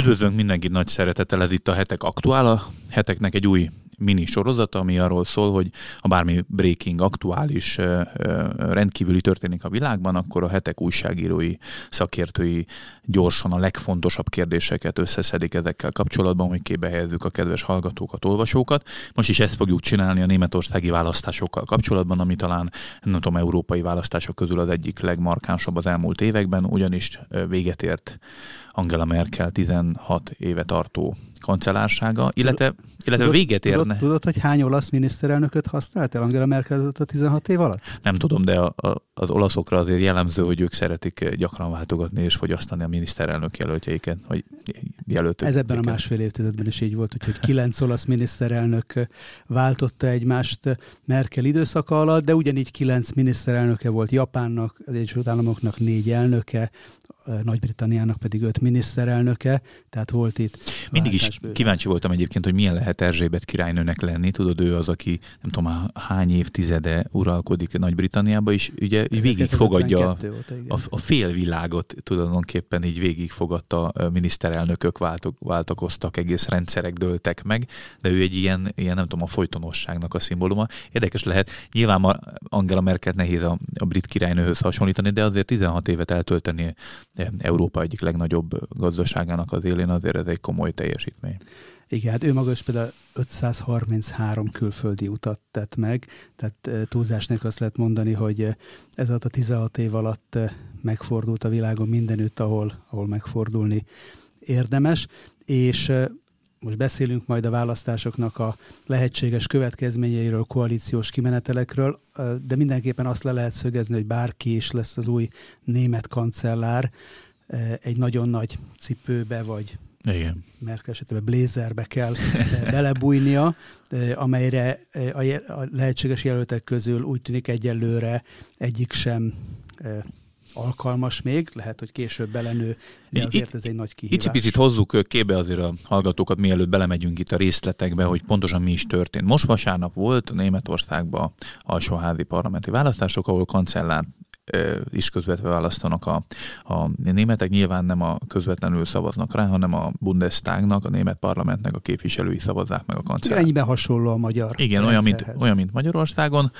Üdvözlünk mindenkit nagy szeretettel, ez itt a Hetek Aktuál. A Heteknek egy új mini sorozat, ami arról szól, hogy ha bármi breaking, aktuális, rendkívüli történik a világban, akkor a hetek újságírói, szakértői gyorsan a legfontosabb kérdéseket összeszedik ezekkel kapcsolatban, hogy képbe helyezzük a kedves hallgatókat, olvasókat. Most is ezt fogjuk csinálni a németországi választásokkal kapcsolatban, ami talán, nem tudom, európai választások közül az egyik legmarkánsabb az elmúlt években, ugyanis véget ért Angela Merkel 16 éve tartó kancellársága, illetve, illetve tudod, véget érne. Tudod, tudod, hogy hány olasz miniszterelnököt használt el Angela Merkel a 16 év alatt? Nem tudom, de a, a, az olaszokra azért jellemző, hogy ők szeretik gyakran váltogatni és fogyasztani a miniszterelnök jelöltjeiket, vagy jelöltök. Ez ebben a másfél évtizedben is így volt, úgyhogy kilenc olasz miniszterelnök váltotta egymást Merkel időszaka alatt, de ugyanígy kilenc miniszterelnöke volt Japánnak, az Egyesült Államoknak négy elnöke, nagy-Britanniának pedig öt miniszterelnöke, tehát volt itt. Mindig is bőven. kíváncsi voltam egyébként, hogy milyen lehet Erzsébet királynőnek lenni. Tudod, ő az, aki nem tudom hány évtizede uralkodik Nagy-Britanniába, és ugye végig fogadja a, a, a félvilágot tulajdonképpen így végig fogadta miniszterelnökök váltok, váltakoztak, egész rendszerek dőltek meg, de ő egy ilyen, ilyen nem tudom, a folytonosságnak a szimbóluma. Érdekes lehet. Nyilván Angela Merkel nehéz a, a brit királynőhöz hasonlítani, de azért 16 évet eltölteni Európa egyik legnagyobb gazdaságának az élén, azért ez egy komoly teljesítmény. Igen, hát ő maga is például 533 külföldi utat tett meg, tehát túlzásnak azt lehet mondani, hogy ez alatt a 16 év alatt megfordult a világon mindenütt, ahol, ahol megfordulni érdemes, és most beszélünk majd a választásoknak a lehetséges következményeiről, koalíciós kimenetelekről, de mindenképpen azt le lehet szögezni, hogy bárki is lesz az új német kancellár, egy nagyon nagy cipőbe vagy igen. Merkel esetében blézerbe kell belebújnia, amelyre a lehetséges jelöltek közül úgy tűnik egyelőre egyik sem alkalmas még, lehet, hogy később belenő, de azért itt, ez egy nagy kihívás. Itt picit hozzuk képbe azért a hallgatókat, mielőtt belemegyünk itt a részletekbe, hogy pontosan mi is történt. Most vasárnap volt Németországban alsóházi parlamenti választások, ahol kancellár is közvetve választanak a, a németek. Nyilván nem a közvetlenül szavaznak rá, hanem a Bundestagnak, a német parlamentnek a képviselői szavazzák meg a kancellár. Ennyiben hasonló a magyar Igen, olyan mint, olyan, mint Magyarországon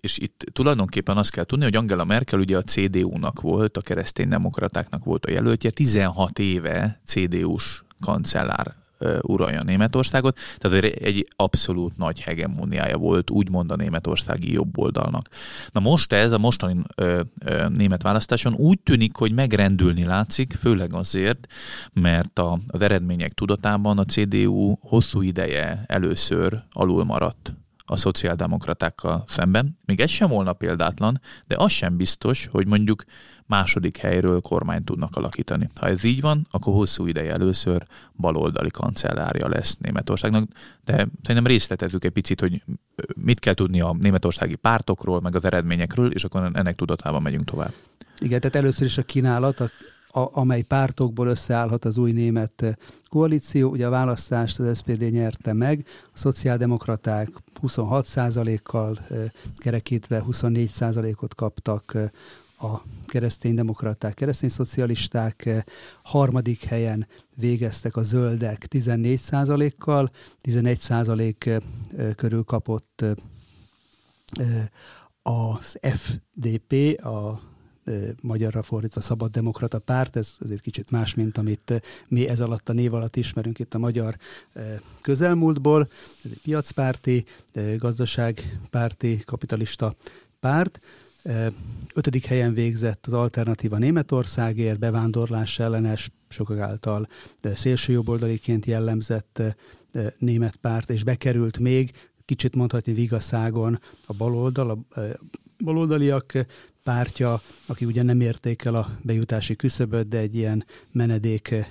és itt tulajdonképpen azt kell tudni, hogy Angela Merkel ugye a CDU-nak volt, a kereszténydemokratáknak volt a jelöltje, 16 éve CDU-s kancellár uralja Németországot, tehát egy abszolút nagy hegemóniája volt, úgymond a németországi jobb oldalnak. Na most ez a mostani ö, ö, német választáson úgy tűnik, hogy megrendülni látszik, főleg azért, mert a, az eredmények tudatában a CDU hosszú ideje először alul maradt a szociáldemokratákkal szemben. Még ez sem volna példátlan, de az sem biztos, hogy mondjuk második helyről kormányt tudnak alakítani. Ha ez így van, akkor hosszú ideje először baloldali kancellárja lesz Németországnak, de szerintem részletezzük egy picit, hogy mit kell tudni a németországi pártokról, meg az eredményekről, és akkor ennek tudatában megyünk tovább. Igen, tehát először is a kínálat, a a, amely pártokból összeállhat az új német eh, koalíció. Ugye a választást az SPD nyerte meg, a szociáldemokraták 26%-kal eh, kerekítve 24%-ot kaptak eh, a kereszténydemokraták, keresztényszocialisták harmadik helyen végeztek a zöldek 14%-kal, 11% körül kapott az FDP, a magyarra fordítva szabad demokrata párt, ez azért kicsit más, mint amit mi ez alatt a név alatt ismerünk itt a magyar közelmúltból. Ez egy piacpárti, gazdaságpárti, kapitalista párt. Ötödik helyen végzett az Alternatíva Németországért, bevándorlás ellenes, sokak által szélsőjobboldaliként jellemzett német párt, és bekerült még, kicsit mondhatni vigaszágon a baloldal, a baloldaliak pártja, aki ugye nem érték el a bejutási küszöböt, de egy ilyen menedék eh,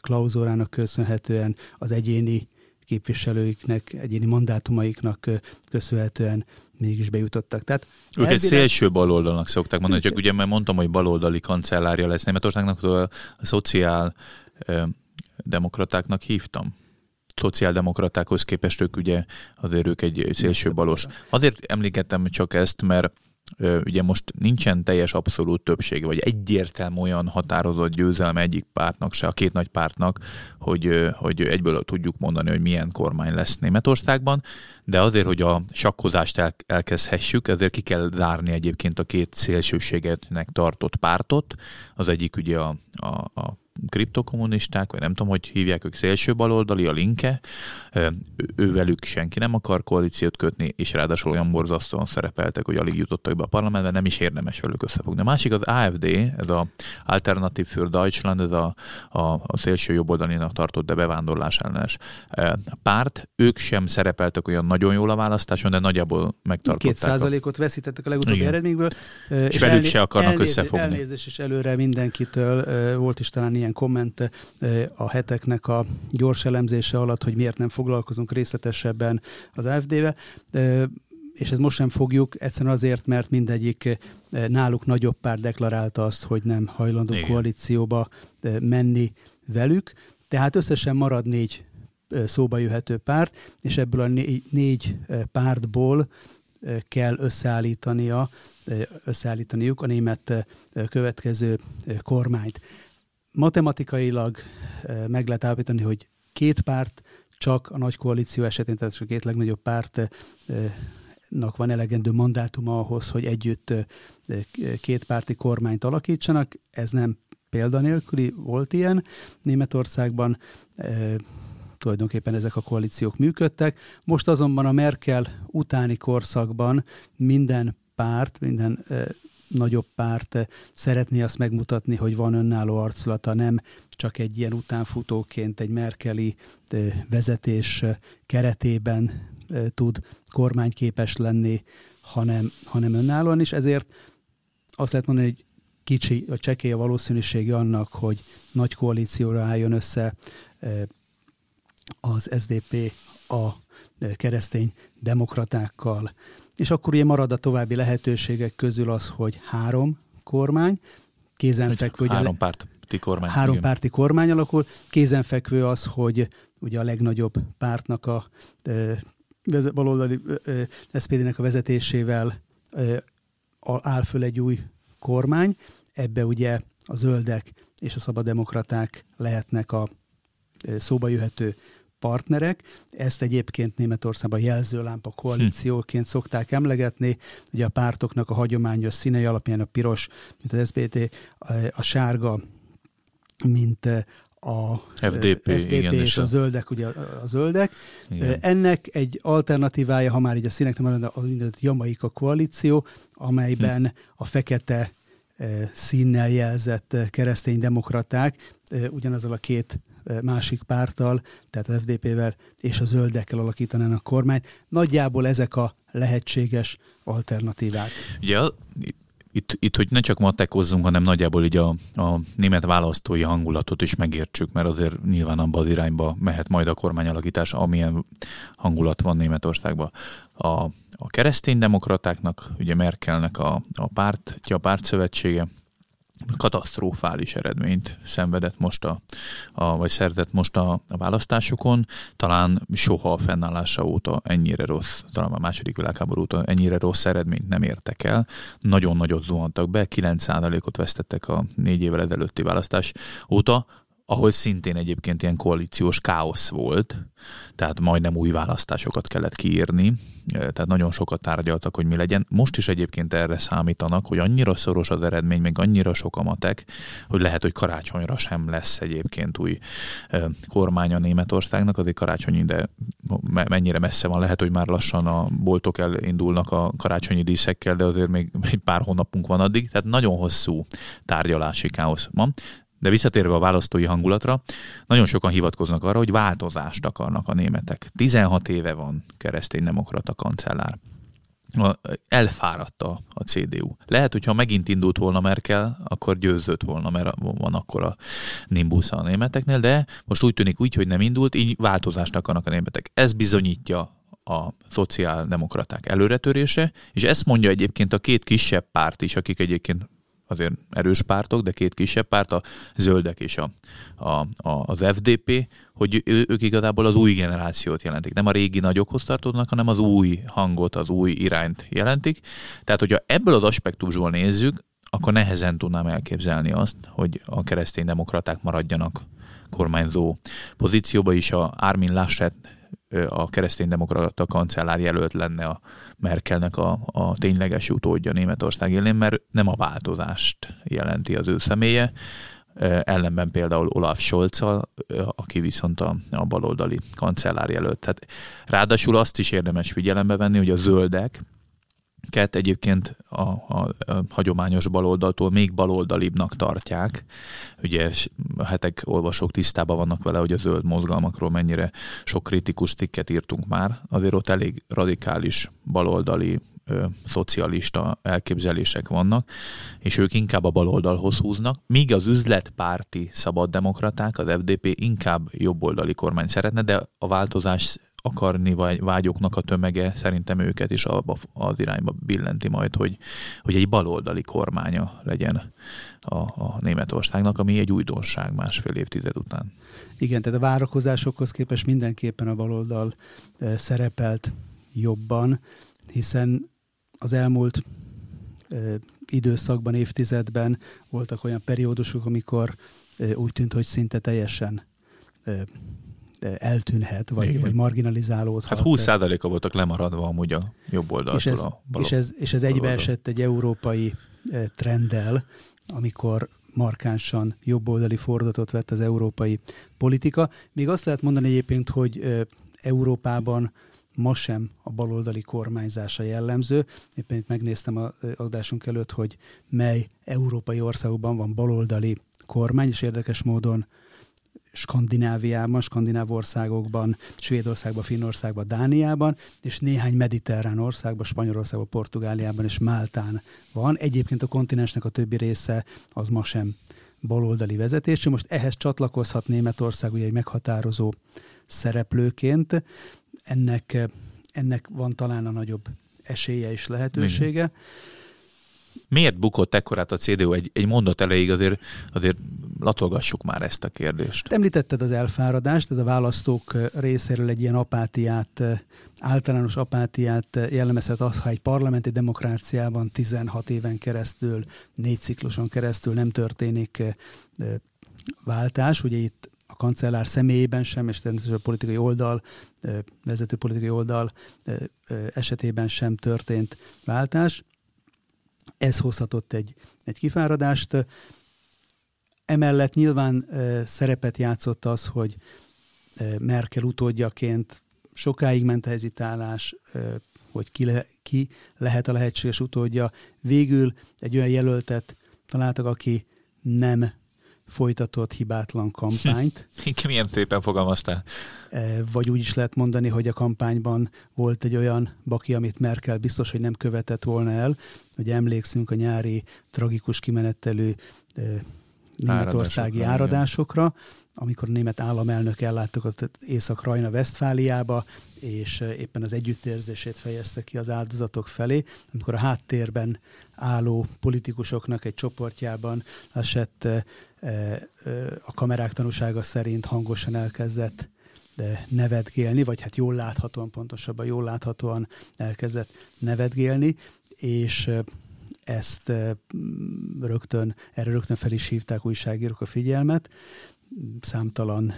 klauzórának köszönhetően az egyéni képviselőiknek, egyéni mandátumaiknak eh, köszönhetően mégis bejutottak. Tehát ők elvileg... egy szélső baloldalnak szokták mondani, csak ugye mert mondtam, hogy baloldali kancellárja lesz Németországnak, a, a szociál eh, demokratáknak hívtam szociáldemokratákhoz képest ők ugye azért ők egy szélső balos. Azért emlékeztem csak ezt, mert ugye most nincsen teljes abszolút többsége, vagy egyértelmű olyan határozott győzelme egyik pártnak se, a két nagy pártnak, hogy, hogy egyből tudjuk mondani, hogy milyen kormány lesz Németországban, de azért, hogy a sakkozást el, elkezdhessük, ezért ki kell zárni egyébként a két szélsőségetnek tartott pártot. Az egyik ugye a, a, a kriptokommunisták, vagy nem tudom, hogy hívják ők szélső baloldali, a linke, ővelük senki nem akar koalíciót kötni, és ráadásul olyan borzasztóan szerepeltek, hogy alig jutottak be a parlamentbe, nem is érdemes velük összefogni. A másik az AFD, ez a Alternativ für Deutschland, ez a, a, a szélső jobboldalinak tartott, de bevándorlás ellenes párt. Ők sem szerepeltek olyan nagyon jól a választáson, de nagyjából megtartották. Két százalékot veszítettek a legutóbbi Igen. eredményből. És, és velük elné- se akarnak elnézés, összefogni. Elnézés is előre mindenkitől volt is talán ilyen komment a heteknek a gyors elemzése alatt, hogy miért nem foglalkozunk részletesebben az AFD-vel és ezt most sem fogjuk, egyszerűen azért, mert mindegyik náluk nagyobb pár deklarálta azt, hogy nem hajlandó Igen. koalícióba menni velük. Tehát összesen marad négy szóba jöhető párt, és ebből a négy, négy pártból kell összeállítania, összeállítaniuk a német következő kormányt matematikailag meg lehet állapítani, hogy két párt csak a nagy koalíció esetén, tehát a két legnagyobb pártnak van elegendő mandátuma ahhoz, hogy együtt két párti kormányt alakítsanak. Ez nem példanélküli, volt ilyen Németországban, tulajdonképpen ezek a koalíciók működtek. Most azonban a Merkel utáni korszakban minden párt, minden nagyobb párt szeretné azt megmutatni, hogy van önálló arculata, nem csak egy ilyen utánfutóként egy merkeli vezetés keretében tud kormányképes lenni, hanem, hanem önállóan is. Ezért azt lehet mondani, hogy kicsi, a csekély a valószínűsége annak, hogy nagy koalícióra álljon össze az SDP a keresztény demokratákkal, és akkor ugye marad a további lehetőségek közül az, hogy három kormány, kézenfekvő... Három párti kormány. Három igen. párti kormány alakul. Kézenfekvő az, hogy ugye a legnagyobb pártnak a baloldali SPD-nek a vezetésével áll föl egy új kormány. Ebbe ugye a zöldek és a szabaddemokraták lehetnek a szóba jöhető partnerek. Ezt egyébként Németországban jelzőlámpa koalícióként szokták emlegetni. Ugye a pártoknak a hagyományos színei alapján a piros, mint az SZPT, a sárga, mint a FDP, FDP igen, és a, a zöldek, ugye a, a zöldek. Igen. Ennek egy alternatívája, ha már így a színek nem a úgynevezett Jamaika koalíció, amelyben hm. a fekete színnel jelzett kereszténydemokraták ugyanazzal a két másik párttal, tehát az FDP-vel és a zöldekkel alakítanának kormányt. Nagyjából ezek a lehetséges alternatívák. Ugye itt, itt, hogy ne csak matekozzunk, hanem nagyjából így a, a német választói hangulatot is megértsük, mert azért nyilván abba az irányba mehet majd a kormányalakítás, amilyen hangulat van Németországban. A, a kereszténydemokratáknak, ugye Merkelnek a, a párt, a pártszövetsége, katasztrofális eredményt szenvedett most a, a vagy szerzett most a, a választásokon. Talán soha a fennállása óta ennyire rossz, talán a második világháború óta ennyire rossz eredményt nem értek el. Nagyon nagyot zuhantak be, 9%-ot vesztettek a négy évvel ezelőtti választás óta, ahol szintén egyébként ilyen koalíciós káosz volt, tehát majdnem új választásokat kellett kiírni, tehát nagyon sokat tárgyaltak, hogy mi legyen. Most is egyébként erre számítanak, hogy annyira szoros az eredmény, meg annyira sok a matek, hogy lehet, hogy karácsonyra sem lesz egyébként új kormány a Németországnak, azért karácsonyi, de mennyire messze van, lehet, hogy már lassan a boltok elindulnak a karácsonyi díszekkel, de azért még egy pár hónapunk van addig, tehát nagyon hosszú tárgyalási káosz van. De visszatérve a választói hangulatra, nagyon sokan hivatkoznak arra, hogy változást akarnak a németek. 16 éve van kereszténydemokrata kancellár. Elfáradt a, CDU. Lehet, hogyha megint indult volna Merkel, akkor győzött volna, mert van akkor a nimbus a németeknél, de most úgy tűnik úgy, hogy nem indult, így változást akarnak a németek. Ez bizonyítja a szociáldemokraták előretörése, és ezt mondja egyébként a két kisebb párt is, akik egyébként azért erős pártok, de két kisebb párt, a zöldek és a, a, a, az FDP, hogy ő, ők igazából az új generációt jelentik. Nem a régi nagyokhoz tartoznak, hanem az új hangot, az új irányt jelentik. Tehát, hogyha ebből az aspektusból nézzük, akkor nehezen tudnám elképzelni azt, hogy a kereszténydemokraták maradjanak kormányzó pozícióba is. A Armin Laschet a kereszténydemokrata kancellár jelölt lenne a Merkelnek a, a tényleges utódja Németország élén, mert nem a változást jelenti az ő személye, ellenben például Olaf scholz aki viszont a, a baloldali kancellár jelölt. Tehát ráadásul azt is érdemes figyelembe venni, hogy a zöldek Kett egyébként a, a, a hagyományos baloldaltól még baloldalibbnak tartják. Ugye a hetek olvasók tisztában vannak vele, hogy a zöld mozgalmakról mennyire sok kritikus cikket írtunk már. Azért ott elég radikális baloldali ö, szocialista elképzelések vannak, és ők inkább a baloldalhoz húznak, míg az üzletpárti szabaddemokraták, az FDP inkább jobboldali kormány szeretne, de a változás akarni vagy vágyoknak a tömege szerintem őket is abba az irányba billenti majd, hogy, hogy egy baloldali kormánya legyen a, a Németországnak, ami egy újdonság másfél évtized után. Igen, tehát a várakozásokhoz képest mindenképpen a baloldal eh, szerepelt jobban, hiszen az elmúlt eh, időszakban, évtizedben voltak olyan periódusok, amikor eh, úgy tűnt, hogy szinte teljesen eltűnhet, vagy, vagy marginalizálódhat. Hát 20%-a voltak lemaradva amúgy a jobb oldaltól és ez, a bal, és ez, és ez egybeesett egy európai e, trenddel, amikor markánsan jobboldali fordulatot vett az európai politika. Még azt lehet mondani egyébként, hogy e, Európában ma sem a baloldali kormányzása jellemző. Éppen itt megnéztem a e, adásunk előtt, hogy mely európai országokban van baloldali kormány, és érdekes módon Skandináviában, skandináv országokban, Svédországban, Finnországban, Dániában, és néhány mediterrán országban, Spanyolországban, Portugáliában és Máltán van. Egyébként a kontinensnek a többi része az ma sem baloldali vezetés. Most ehhez csatlakozhat Németország ugye egy meghatározó szereplőként. Ennek, ennek van talán a nagyobb esélye és lehetősége. Igen. Miért bukott ekkorát a CDU? Egy, egy mondat elejéig azért, azért latolgassuk már ezt a kérdést. Említetted az elfáradást, ez a választók részéről egy ilyen apátiát, általános apátiát jellemezhet az, ha egy parlamenti demokráciában 16 éven keresztül, négy cikluson keresztül nem történik váltás. Ugye itt a kancellár személyében sem, és természetesen a politikai oldal, vezető politikai oldal esetében sem történt váltás. Ez hozhatott egy, egy kifáradást. Emellett nyilván szerepet játszott az, hogy Merkel utódjaként sokáig ment a hezitálás, hogy ki, le, ki lehet a lehetséges utódja. Végül egy olyan jelöltet találtak, aki nem folytatott hibátlan kampányt. Milyen szépen fogalmaztál. Vagy úgy is lehet mondani, hogy a kampányban volt egy olyan baki, amit Merkel biztos, hogy nem követett volna el. hogy emlékszünk a nyári tragikus kimenetelő németországi áradásokra, amikor a német államelnök ellátogatott Észak-Rajna Westfáliába, és éppen az együttérzését fejezte ki az áldozatok felé, amikor a háttérben álló politikusoknak egy csoportjában esett a kamerák tanúsága szerint hangosan elkezdett nevetgélni, vagy hát jól láthatóan, pontosabban jól láthatóan elkezdett nevetgélni, és ezt rögtön, erre rögtön fel is hívták újságírók a figyelmet. Számtalan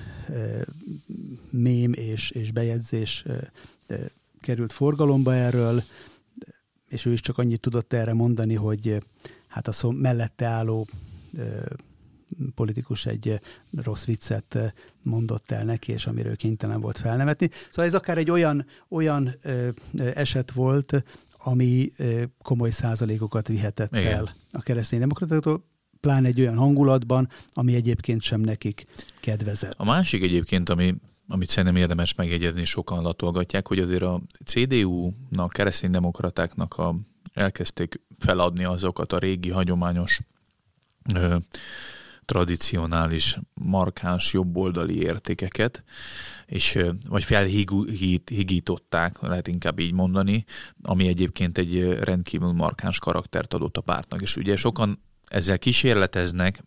mém és, és bejegyzés került forgalomba erről, és ő is csak annyit tudott erre mondani, hogy hát a szó mellette álló politikus egy rossz viccet mondott el neki, és amiről kénytelen volt felnevetni. Szóval ez akár egy olyan, olyan eset volt, ami komoly százalékokat vihetett Igen. el a kereszténydemokratáktól, pláne egy olyan hangulatban, ami egyébként sem nekik kedvezett. A másik egyébként, ami, amit szerintem érdemes megjegyezni, sokan latolgatják, hogy azért a CDU-nak, kereszténydemokratáknak a, elkezdték feladni azokat a régi hagyományos ö, tradicionális, markáns jobboldali értékeket, és vagy felhigították, lehet inkább így mondani, ami egyébként egy rendkívül markáns karaktert adott a pártnak. És ugye sokan ezzel kísérleteznek,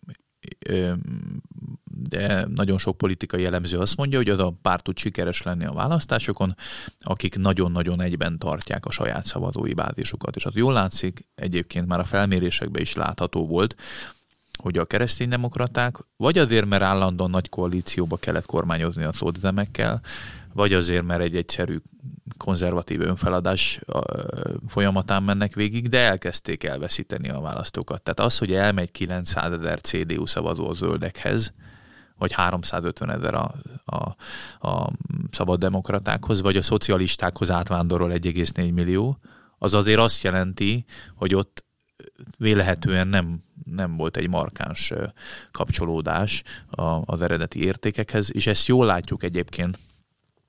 de nagyon sok politikai elemző azt mondja, hogy az a párt tud sikeres lenni a választásokon, akik nagyon-nagyon egyben tartják a saját szavazói bázisukat. És az jól látszik, egyébként már a felmérésekben is látható volt, hogy a kereszténydemokraták vagy azért, mert állandóan nagy koalícióba kellett kormányozni a szódzemekkel, vagy azért, mert egy egyszerű konzervatív önfeladás folyamatán mennek végig, de elkezdték elveszíteni a választókat. Tehát az, hogy elmegy 900 ezer CDU szavazó a zöldekhez, vagy 350 ezer a, a, a szabaddemokratákhoz, vagy a szocialistákhoz átvándorol 1,4 millió, az azért azt jelenti, hogy ott vélehetően nem, nem volt egy markáns kapcsolódás az eredeti értékekhez, és ezt jól látjuk egyébként.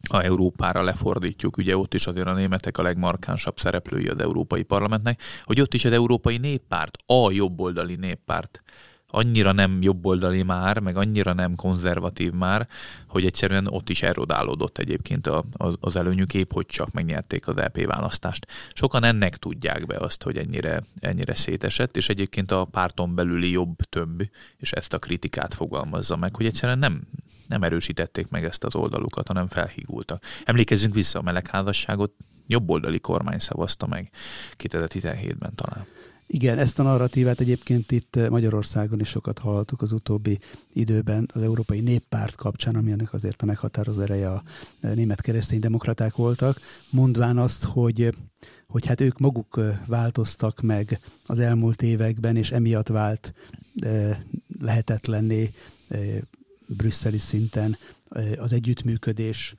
A Európára lefordítjuk, ugye ott is azért a németek a legmarkánsabb szereplői az Európai Parlamentnek, hogy ott is az Európai Néppárt, a jobboldali néppárt annyira nem jobboldali már, meg annyira nem konzervatív már, hogy egyszerűen ott is erodálódott egyébként a, az előnyük, épp hogy csak megnyerték az EP választást. Sokan ennek tudják be azt, hogy ennyire, ennyire szétesett, és egyébként a párton belüli jobb több, és ezt a kritikát fogalmazza meg, hogy egyszerűen nem, nem erősítették meg ezt az oldalukat, hanem felhígultak. Emlékezzünk vissza a melegházasságot, jobboldali kormány szavazta meg 2017-ben talán. Igen, ezt a narratívát egyébként itt Magyarországon is sokat hallottuk az utóbbi időben az Európai Néppárt kapcsán, ami ennek azért a meghatározó ereje a német keresztény demokraták voltak, mondván azt, hogy hogy hát ők maguk változtak meg az elmúlt években, és emiatt vált lehetetlenné brüsszeli szinten az együttműködés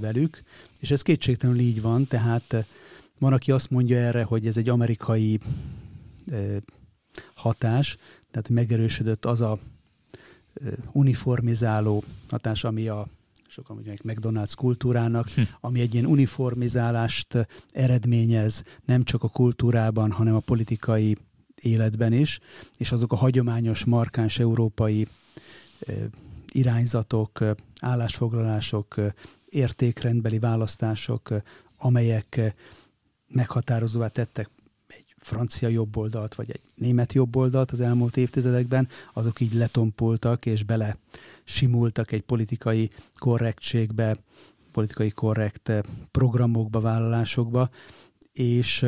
velük, és ez kétségtelenül így van, tehát van, aki azt mondja erre, hogy ez egy amerikai hatás, tehát megerősödött az a uniformizáló hatás, ami a sokan mondják McDonald's kultúrának, hm. ami egy ilyen uniformizálást eredményez nem csak a kultúrában, hanem a politikai életben is, és azok a hagyományos, markáns európai irányzatok, állásfoglalások, értékrendbeli választások, amelyek meghatározóvá tettek francia jobboldalt, vagy egy német jobboldalt az elmúlt évtizedekben, azok így letompoltak és bele simultak egy politikai korrektségbe, politikai korrekt programokba, vállalásokba, és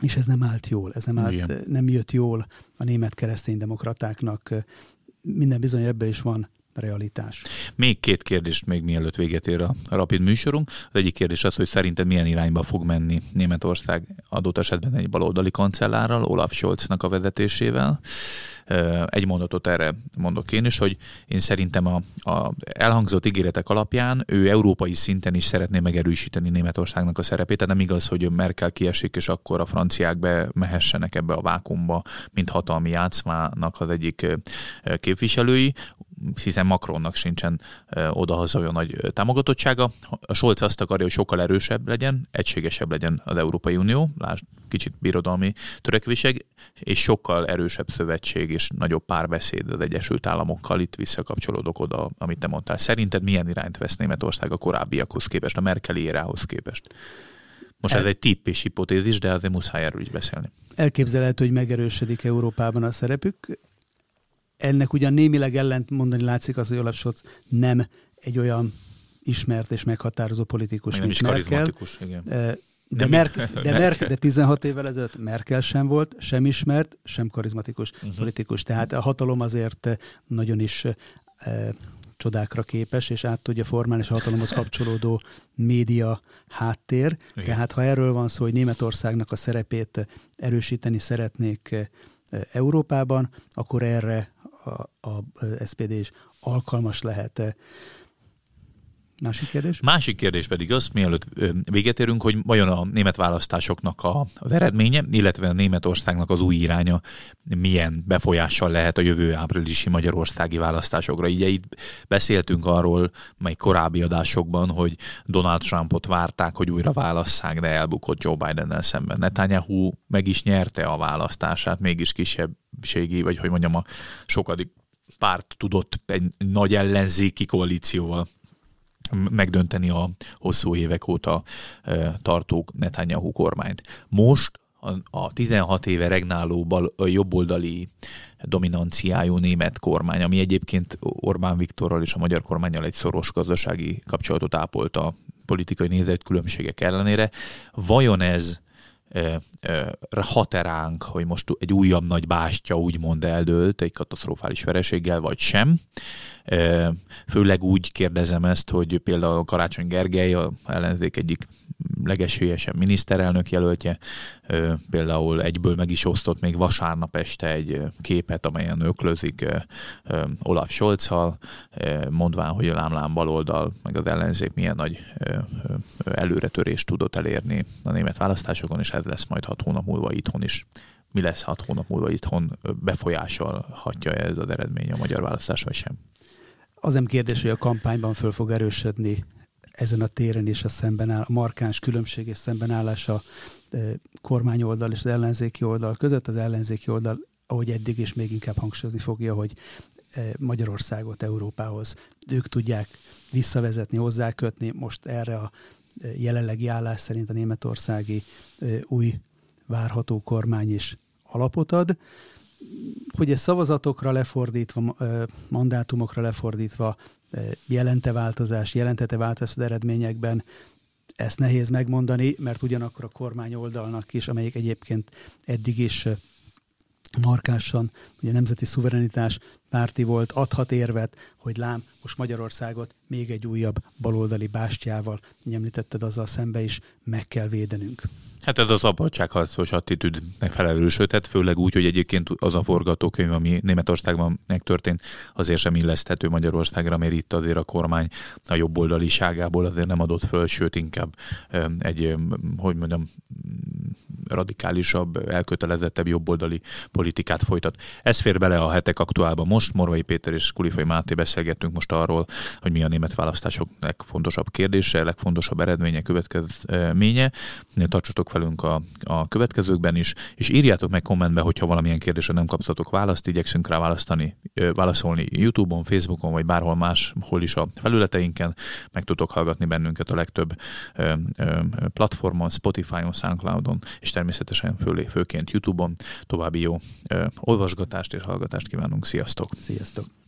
és ez nem állt jól, ez nem, állt, nem jött jól a német kereszténydemokratáknak. Minden bizony ebből is van realitás. Még két kérdést még mielőtt véget ér a, rapid műsorunk. Az egyik kérdés az, hogy szerinted milyen irányba fog menni Németország adott esetben egy baloldali kancellárral, Olaf Scholznak a vezetésével. Egy mondatot erre mondok én is, hogy én szerintem a, a elhangzott ígéretek alapján ő európai szinten is szeretné megerősíteni Németországnak a szerepét, tehát nem igaz, hogy Merkel kiesik, és akkor a franciák bemehessenek ebbe a vákumba, mint hatalmi játszmának az egyik képviselői hiszen Macronnak sincsen odahaza olyan nagy támogatottsága. A Scholz azt akarja, hogy sokkal erősebb legyen, egységesebb legyen az Európai Unió, lásd, kicsit birodalmi törekvések, és sokkal erősebb szövetség és nagyobb párbeszéd az Egyesült Államokkal. Itt visszakapcsolódok oda, amit te mondtál. Szerinted milyen irányt vesz Németország a korábbiakhoz képest, a Merkeli érához képest? Most El... ez egy tipp és hipotézis, de azért muszáj erről is beszélni. Elképzelhető, hogy megerősödik Európában a szerepük. Ennek ugyan némileg ellent mondani látszik az, hogy Olaf Scholz nem egy olyan ismert és meghatározó politikus, mint Merkel. Igen. De, Merkel, de, Merkel, de 16 évvel ezelőtt Merkel sem volt, sem ismert, sem karizmatikus uh-huh. politikus. Tehát a hatalom azért nagyon is e, csodákra képes, és át tudja formálni, és a hatalomhoz kapcsolódó média háttér. Igen. Tehát ha erről van szó, hogy Németországnak a szerepét erősíteni szeretnék Európában, akkor erre a, a SPD is alkalmas lehet. Másik kérdés? Másik kérdés pedig az, mielőtt véget érünk, hogy vajon a német választásoknak a, az eredménye, illetve a Németországnak az új iránya milyen befolyással lehet a jövő áprilisi magyarországi választásokra. Ugye itt beszéltünk arról, mely korábbi adásokban, hogy Donald Trumpot várták, hogy újra válasszák, de elbukott Joe Bidennel szemben. Netanyahu meg is nyerte a választását, mégis kisebbségi, vagy hogy mondjam, a sokadik párt tudott egy nagy ellenzéki koalícióval megdönteni a hosszú évek óta tartó Netanyahu kormányt. Most a 16 éve regnáló bal, jobboldali dominanciájú német kormány, ami egyébként Orbán Viktorral és a magyar kormányjal egy szoros gazdasági kapcsolatot ápolt a politikai nézetkülönbségek ellenére. Vajon ez hateránk, hogy most egy újabb nagy bástya úgymond eldőlt egy katasztrofális vereséggel, vagy sem. Főleg úgy kérdezem ezt, hogy például Karácsony Gergely, a ellenzék egyik legesélyesen miniszterelnök jelöltje, például egyből meg is osztott még vasárnap este egy képet, amelyen öklözik Olaf Scholzal, mondván, hogy a lámlám baloldal, meg az ellenzék milyen nagy előretörést tudott elérni a német választásokon, és ez lesz majd hat hónap múlva itthon is. Mi lesz hat hónap múlva itthon, befolyásolhatja ez az eredmény a magyar választás, vagy sem? Az nem kérdés, hogy a kampányban föl fog erősödni ezen a téren is a szembenáll, a markáns különbség és szembenállás a kormányoldal és az ellenzéki oldal között. Az ellenzéki oldal, ahogy eddig is még inkább hangsúlyozni fogja, hogy Magyarországot Európához ők tudják visszavezetni, hozzákötni. Most erre a jelenlegi állás szerint a németországi új várható kormány is alapot ad hogy ez szavazatokra lefordítva, mandátumokra lefordítva jelente változás, jelentete változást az eredményekben, ezt nehéz megmondani, mert ugyanakkor a kormány oldalnak is, amelyik egyébként eddig is markásan, ugye nemzeti szuverenitás párti volt, adhat érvet, hogy lám, most Magyarországot még egy újabb baloldali bástyával, említetted, azzal szembe is meg kell védenünk. Hát ez a szabadságharcos attitűdnek felelősödhet, főleg úgy, hogy egyébként az a forgatókönyv, ami Németországban megtörtént, azért sem illeszthető Magyarországra, mert itt azért a kormány a jobboldaliságából azért nem adott föl, sőt inkább egy, hogy mondjam, radikálisabb, elkötelezettebb jobboldali politikát folytat. Ez fér bele a hetek aktuálban most. Morvai Péter és Kulifai Máté beszélgettünk most arról, hogy mi a német választások legfontosabb kérdése, legfontosabb eredménye, következménye. Tartsatok velünk a, a következőkben is, és írjátok meg kommentbe, hogyha valamilyen kérdésre nem kaptatok választ, igyekszünk rá választani, válaszolni YouTube-on, Facebookon, vagy bárhol máshol is a felületeinken. Meg tudtok hallgatni bennünket a legtöbb platformon, Spotify-on, Soundcloud-on, és természetesen fölé, főként YouTube-on. További jó olvasgatást és hallgatást kívánunk. Sziasztok! Sziasztok!